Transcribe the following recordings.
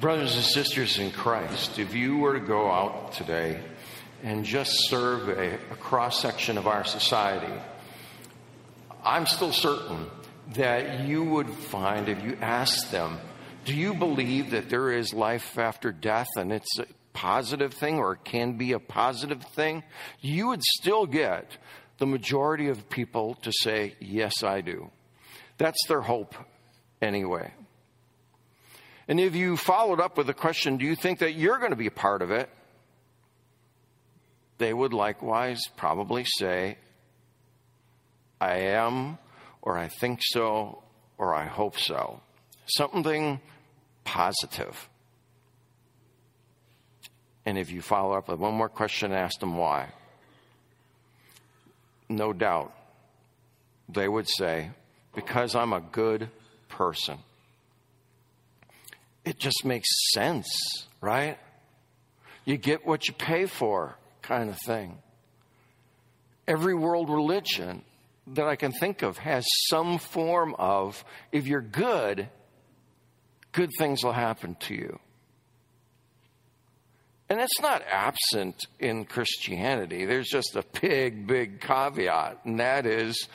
Brothers and sisters in Christ, if you were to go out today and just survey a cross section of our society, I'm still certain that you would find if you asked them, do you believe that there is life after death and it's a positive thing or it can be a positive thing? You would still get the majority of people to say, yes, I do. That's their hope anyway. And if you followed up with the question, do you think that you're going to be a part of it? They would likewise probably say, I am, or I think so, or I hope so. Something positive. And if you follow up with one more question, ask them why. No doubt they would say, because I'm a good person it just makes sense, right? You get what you pay for, kind of thing. Every world religion that I can think of has some form of if you're good, good things will happen to you. And it's not absent in Christianity. There's just a big, big caveat, and that is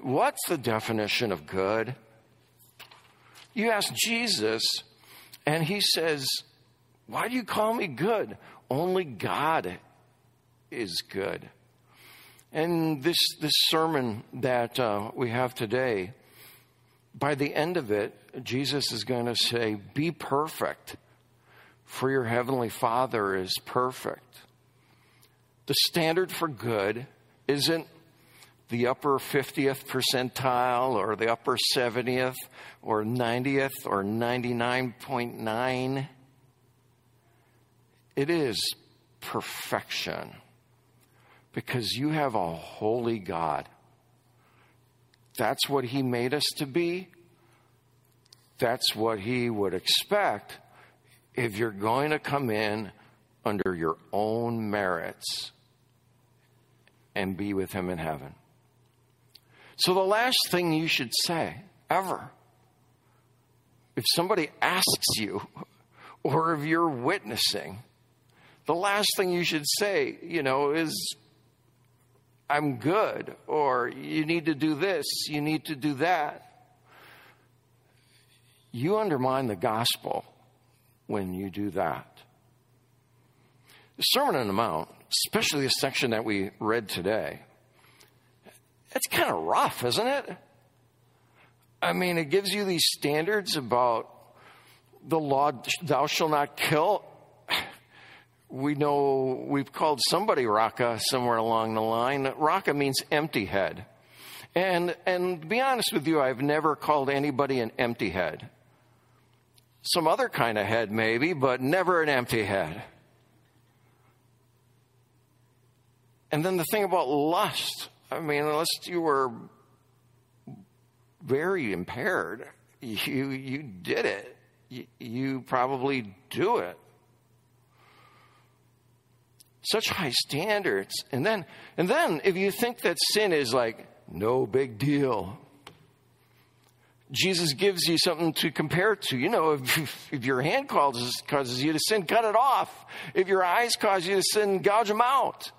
what's the definition of good? You ask Jesus, and he says, Why do you call me good? Only God is good. And this, this sermon that uh, we have today, by the end of it, Jesus is going to say, Be perfect, for your heavenly Father is perfect. The standard for good isn't the upper 50th percentile or the upper 70th or 90th or 99.9. It is perfection because you have a holy God. That's what He made us to be. That's what He would expect if you're going to come in under your own merits and be with Him in heaven. So, the last thing you should say ever, if somebody asks you or if you're witnessing, the last thing you should say, you know, is, I'm good, or you need to do this, you need to do that. You undermine the gospel when you do that. The Sermon on the Mount, especially the section that we read today, that's kind of rough, isn't it? I mean, it gives you these standards about the law, thou shalt not kill. We know we've called somebody Raca somewhere along the line. Raca means empty head. And, and to be honest with you, I've never called anybody an empty head. Some other kind of head, maybe, but never an empty head. And then the thing about lust I mean, unless you were very impaired, you you did it. You, you probably do it. Such high standards, and then and then if you think that sin is like no big deal, Jesus gives you something to compare to. You know, if, if your hand causes, causes you to sin, cut it off. If your eyes cause you to sin, gouge them out.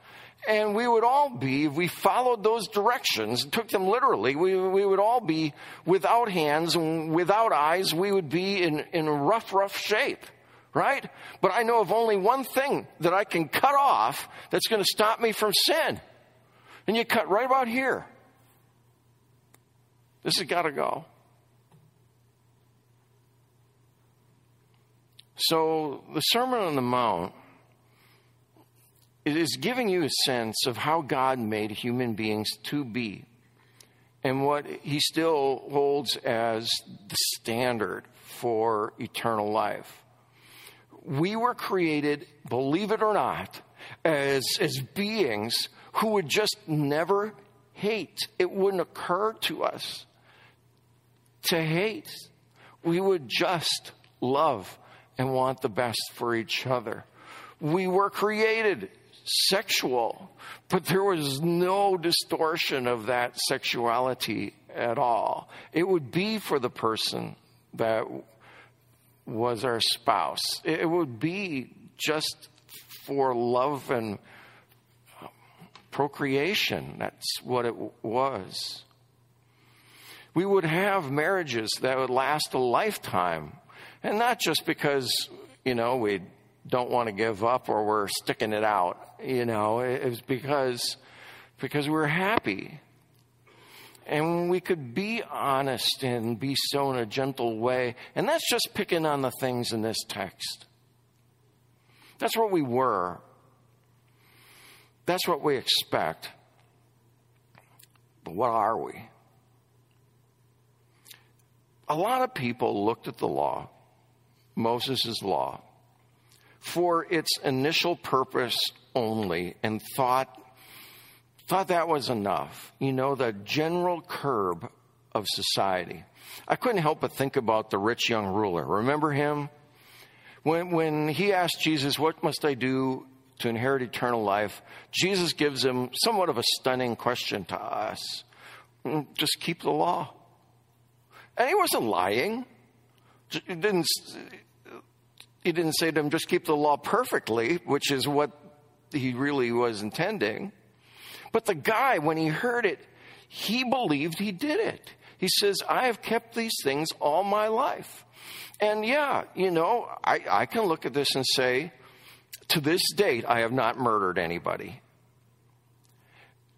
And we would all be, if we followed those directions, and took them literally, we, we would all be without hands and without eyes. We would be in, in rough, rough shape, right? But I know of only one thing that I can cut off that's going to stop me from sin. And you cut right about here. This has got to go. So the Sermon on the Mount it is giving you a sense of how God made human beings to be and what he still holds as the standard for eternal life. We were created, believe it or not, as, as beings who would just never hate. It wouldn't occur to us to hate. We would just love and want the best for each other. We were created sexual, but there was no distortion of that sexuality at all. It would be for the person that was our spouse. It would be just for love and procreation. That's what it was. We would have marriages that would last a lifetime. And not just because, you know, we don't want to give up or we're sticking it out. You know, it's because, because we're happy. And we could be honest and be so in a gentle way. And that's just picking on the things in this text. That's what we were. That's what we expect. But what are we? A lot of people looked at the law, Moses' law, for its initial purpose only and thought thought that was enough. You know, the general curb of society. I couldn't help but think about the rich young ruler. Remember him? When, when he asked Jesus, What must I do to inherit eternal life? Jesus gives him somewhat of a stunning question to us mm, just keep the law. And he wasn't lying. Didn't, he didn't say to him, just keep the law perfectly, which is what he really was intending. But the guy, when he heard it, he believed he did it. He says, I have kept these things all my life. And yeah, you know, I, I can look at this and say, to this date, I have not murdered anybody.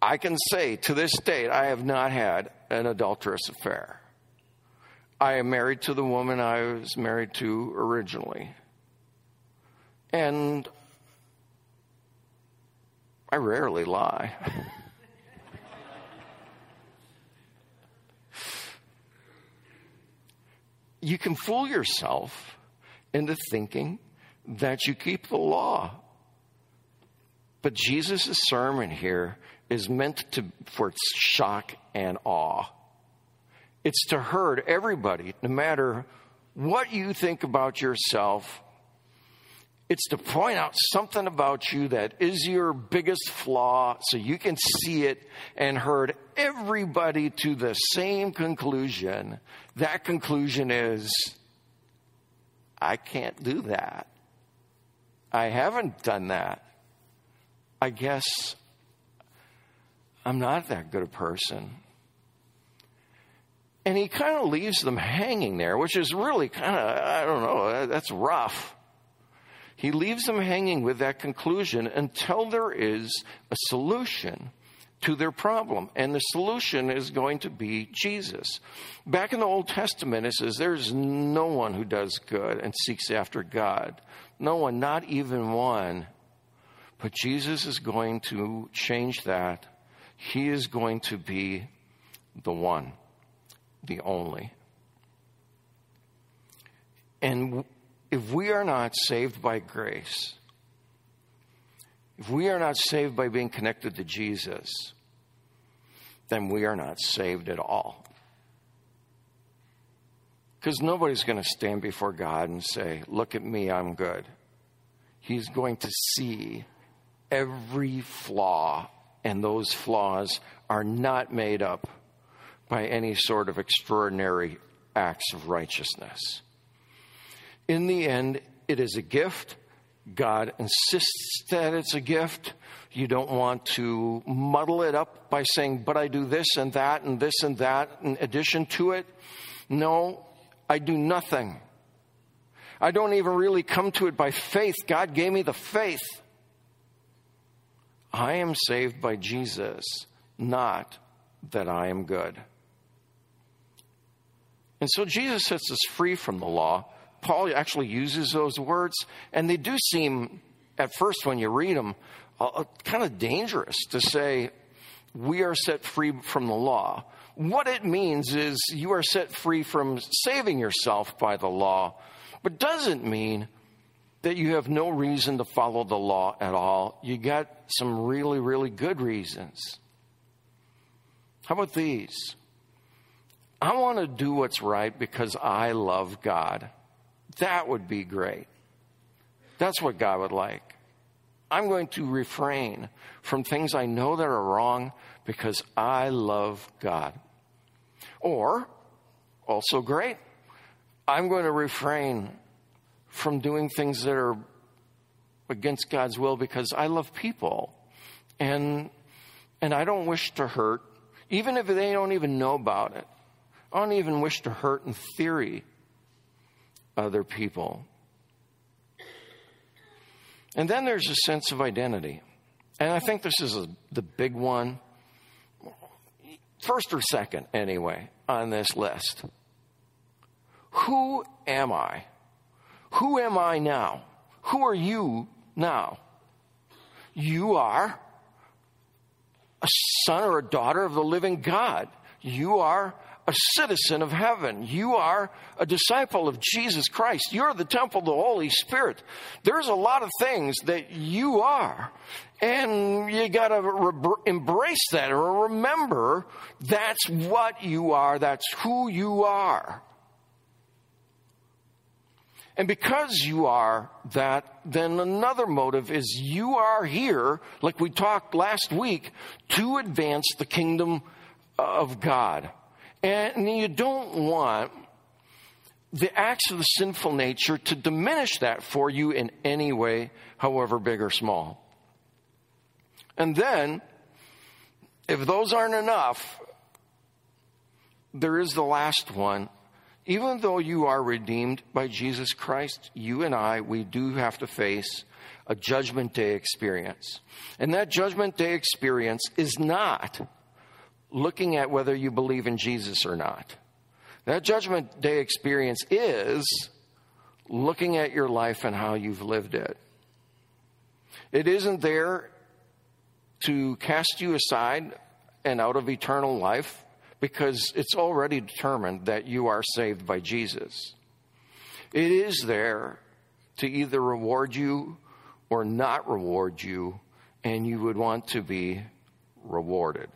I can say, to this date, I have not had an adulterous affair. I am married to the woman I was married to originally. And I rarely lie. you can fool yourself into thinking that you keep the law. But Jesus' sermon here is meant to, for shock and awe. It's to hurt everybody, no matter what you think about yourself it's to point out something about you that is your biggest flaw so you can see it and herd everybody to the same conclusion. That conclusion is I can't do that. I haven't done that. I guess I'm not that good a person. And he kind of leaves them hanging there, which is really kind of, I don't know, that's rough. He leaves them hanging with that conclusion until there is a solution to their problem. And the solution is going to be Jesus. Back in the Old Testament, it says, There's no one who does good and seeks after God. No one, not even one. But Jesus is going to change that. He is going to be the one, the only. And if we are not saved by grace, if we are not saved by being connected to Jesus, then we are not saved at all. Because nobody's going to stand before God and say, Look at me, I'm good. He's going to see every flaw, and those flaws are not made up by any sort of extraordinary acts of righteousness. In the end, it is a gift. God insists that it's a gift. You don't want to muddle it up by saying, but I do this and that and this and that in addition to it. No, I do nothing. I don't even really come to it by faith. God gave me the faith. I am saved by Jesus, not that I am good. And so Jesus sets us free from the law Paul actually uses those words, and they do seem, at first when you read them, uh, kind of dangerous to say, we are set free from the law. What it means is you are set free from saving yourself by the law, but doesn't mean that you have no reason to follow the law at all. You got some really, really good reasons. How about these? I want to do what's right because I love God. That would be great. That's what God would like. I'm going to refrain from things I know that are wrong because I love God. Or, also great, I'm going to refrain from doing things that are against God's will because I love people. And, and I don't wish to hurt, even if they don't even know about it. I don't even wish to hurt in theory other people. And then there's a sense of identity. And I think this is a, the big one, first or second, anyway, on this list. Who am I? Who am I now? Who are you now? You are a son or a daughter of the living God. You are a citizen of heaven. You are a disciple of Jesus Christ. You're the temple of the Holy Spirit. There's a lot of things that you are. And you got to re- embrace that or remember that's what you are, that's who you are. And because you are that, then another motive is you are here, like we talked last week, to advance the kingdom of God. And you don't want the acts of the sinful nature to diminish that for you in any way, however big or small. And then, if those aren't enough, there is the last one. Even though you are redeemed by Jesus Christ, you and I, we do have to face a judgment day experience. And that judgment day experience is not looking at whether you believe in Jesus or not. That judgment day experience is looking at your life and how you've lived it. It isn't there to cast you aside and out of eternal life because it's already determined that you are saved by Jesus. It is there to either reward you or not reward you, and you would want to be rewarded.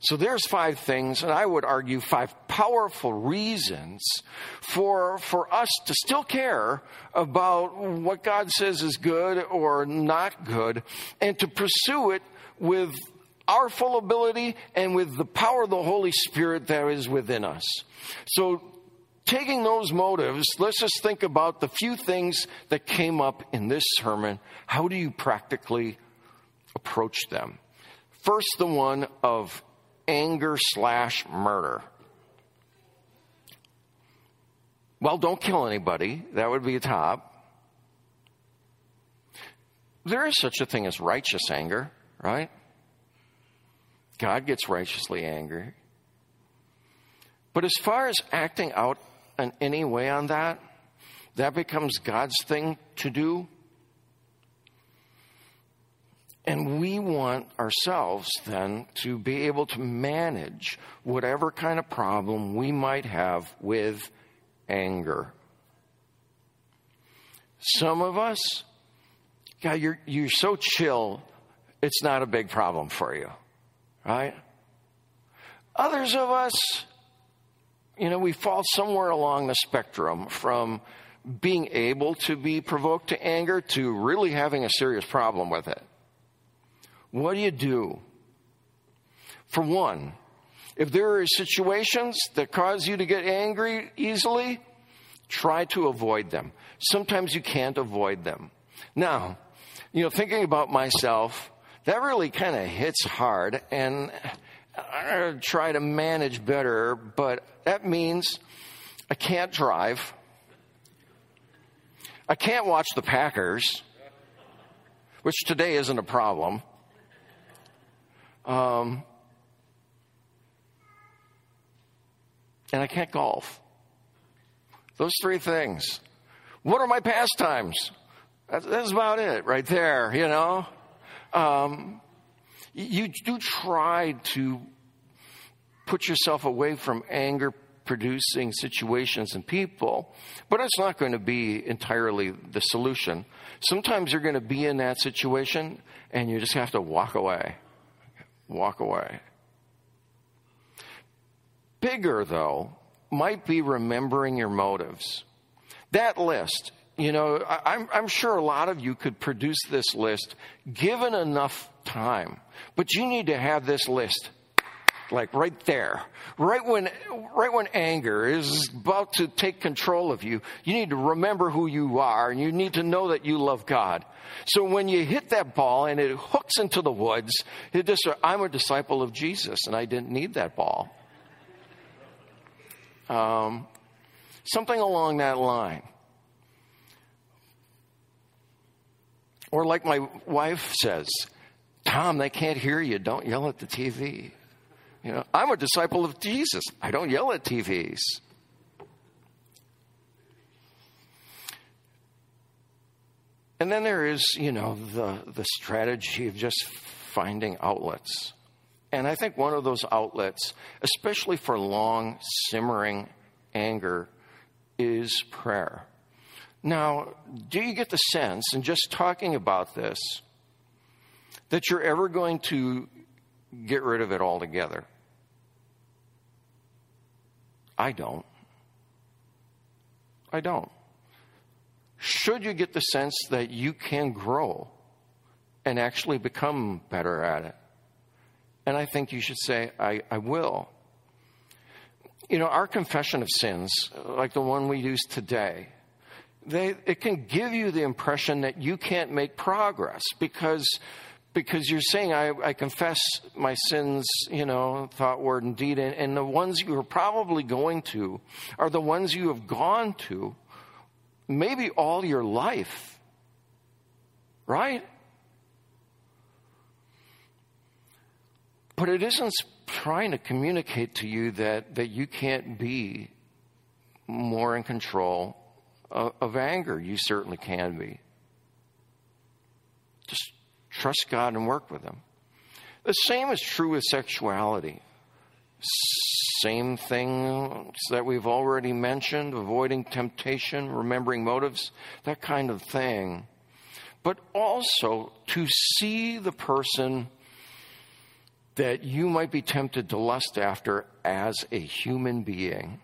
So there's five things, and I would argue five powerful reasons for, for us to still care about what God says is good or not good, and to pursue it with our full ability and with the power of the Holy Spirit that is within us. So taking those motives, let's just think about the few things that came up in this sermon. How do you practically approach them? First, the one of anger slash murder. Well, don't kill anybody. That would be a top. There is such a thing as righteous anger, right? God gets righteously angry. But as far as acting out in any way on that, that becomes God's thing to do. And we want ourselves then to be able to manage whatever kind of problem we might have with anger. Some of us, God, you're, you're so chill, it's not a big problem for you, right? Others of us, you know, we fall somewhere along the spectrum from being able to be provoked to anger to really having a serious problem with it. What do you do? For one, if there are situations that cause you to get angry easily, try to avoid them. Sometimes you can't avoid them. Now, you know, thinking about myself, that really kind of hits hard, and I try to manage better, but that means I can't drive. I can't watch the Packers, which today isn't a problem. Um, and I can't golf. Those three things. What are my pastimes? That's, that's about it right there, you know? Um, you do try to put yourself away from anger producing situations and people, but it's not going to be entirely the solution. Sometimes you're going to be in that situation and you just have to walk away walk away. Bigger, though, might be remembering your motives. That list, you know, I'm, I'm, sure a lot of you could produce this list given enough time, but you need to have this list like right there. Right when, right when anger is about to take control of you, you need to remember who you are and you need to know that you love God. So when you hit that ball and it hooks into the woods, just, I'm a disciple of Jesus and I didn't need that ball. Um, something along that line. Or like my wife says, Tom, they can't hear you. Don't yell at the TV. You know, I'm a disciple of Jesus. I don't yell at TVs. And then there is, you know, the, the strategy of just finding outlets. And I think one of those outlets, especially for long, simmering anger, is prayer. Now, do you get the sense, in just talking about this, that you're ever going to get rid of it altogether? I don't. I don't. Should you get the sense that you can grow and actually become better at it? And I think you should say, I, I will. You know, our confession of sins, like the one we use today, they, it can give you the impression that you can't make progress because because you're saying I, I, confess my sins, you know, thought, word, and deed, and, and the ones you are probably going to are the ones you have gone to maybe all your life, right? But it isn't trying to communicate to you that, that you can't be more in control of, of anger. You certainly can be. Trust God and work with Him. The same is true with sexuality. Same things that we've already mentioned avoiding temptation, remembering motives, that kind of thing. But also to see the person that you might be tempted to lust after as a human being,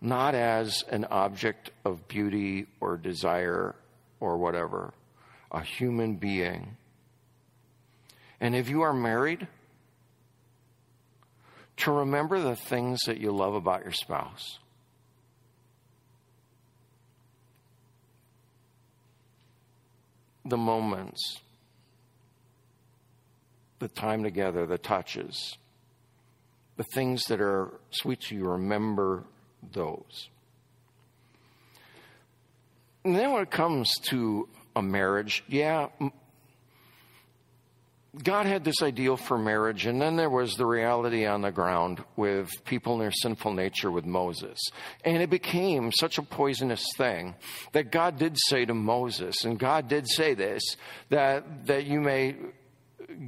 not as an object of beauty or desire or whatever, a human being. And if you are married, to remember the things that you love about your spouse. The moments, the time together, the touches, the things that are sweet to you, remember those. And then when it comes to a marriage, yeah, God had this ideal for marriage, and then there was the reality on the ground with people in their sinful nature with Moses. And it became such a poisonous thing that God did say to Moses, and God did say this, that, that you may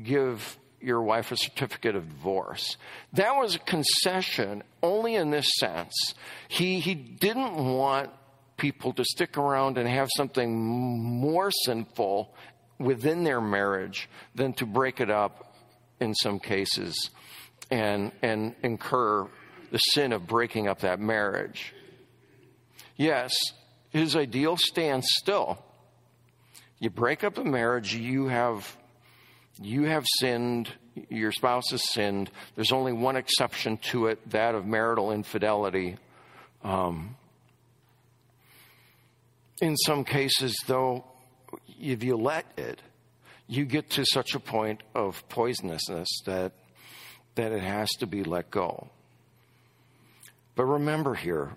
give your wife a certificate of divorce. That was a concession only in this sense. He, he didn't want people to stick around and have something more sinful within their marriage than to break it up in some cases and, and incur the sin of breaking up that marriage. Yes, his ideal stands still. You break up a marriage, you have you have sinned, your spouse has sinned. There's only one exception to it, that of marital infidelity. Um, in some cases, though, if you let it, you get to such a point of poisonousness that, that it has to be let go. But remember here,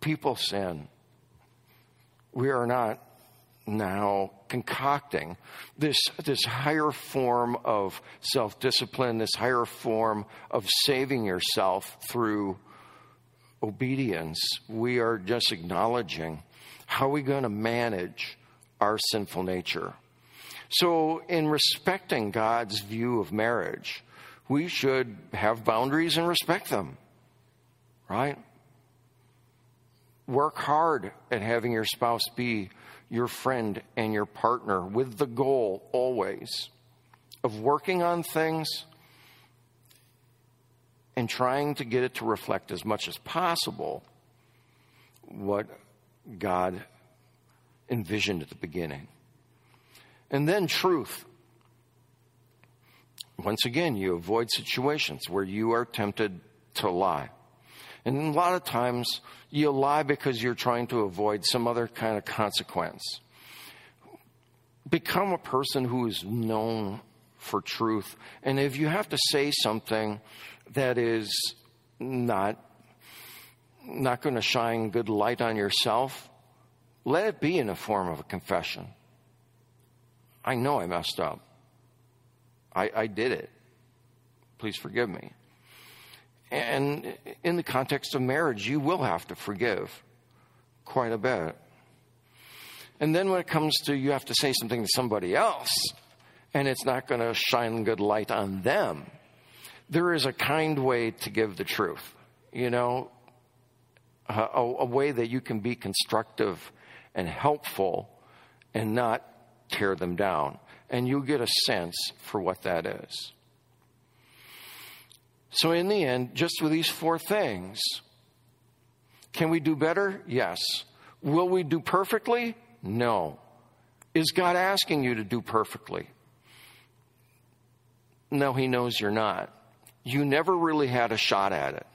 people sin. We are not now concocting this, this higher form of self discipline, this higher form of saving yourself through obedience. We are just acknowledging how are we going to manage our sinful nature? So, in respecting God's view of marriage, we should have boundaries and respect them, right? Work hard at having your spouse be your friend and your partner with the goal always of working on things and trying to get it to reflect as much as possible what God envisioned at the beginning. And then truth. Once again, you avoid situations where you are tempted to lie. And a lot of times you lie because you're trying to avoid some other kind of consequence. Become a person who is known for truth. And if you have to say something that is not not going to shine good light on yourself, let it be in the form of a confession. I know I messed up. I, I did it. Please forgive me. And in the context of marriage, you will have to forgive quite a bit. And then when it comes to you have to say something to somebody else, and it's not going to shine good light on them, there is a kind way to give the truth. You know, a, a way that you can be constructive and helpful and not tear them down. And you get a sense for what that is. So, in the end, just with these four things, can we do better? Yes. Will we do perfectly? No. Is God asking you to do perfectly? No, He knows you're not. You never really had a shot at it.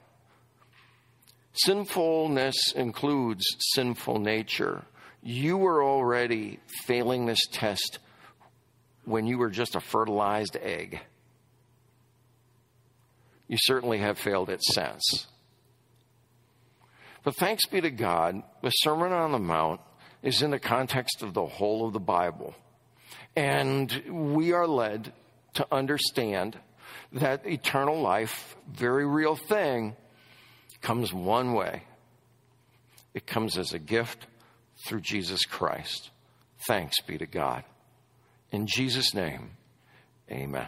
Sinfulness includes sinful nature. You were already failing this test when you were just a fertilized egg. You certainly have failed it since. But thanks be to God, the Sermon on the Mount is in the context of the whole of the Bible. And we are led to understand that eternal life, very real thing, comes one way. It comes as a gift through Jesus Christ. Thanks be to God. In Jesus' name, amen.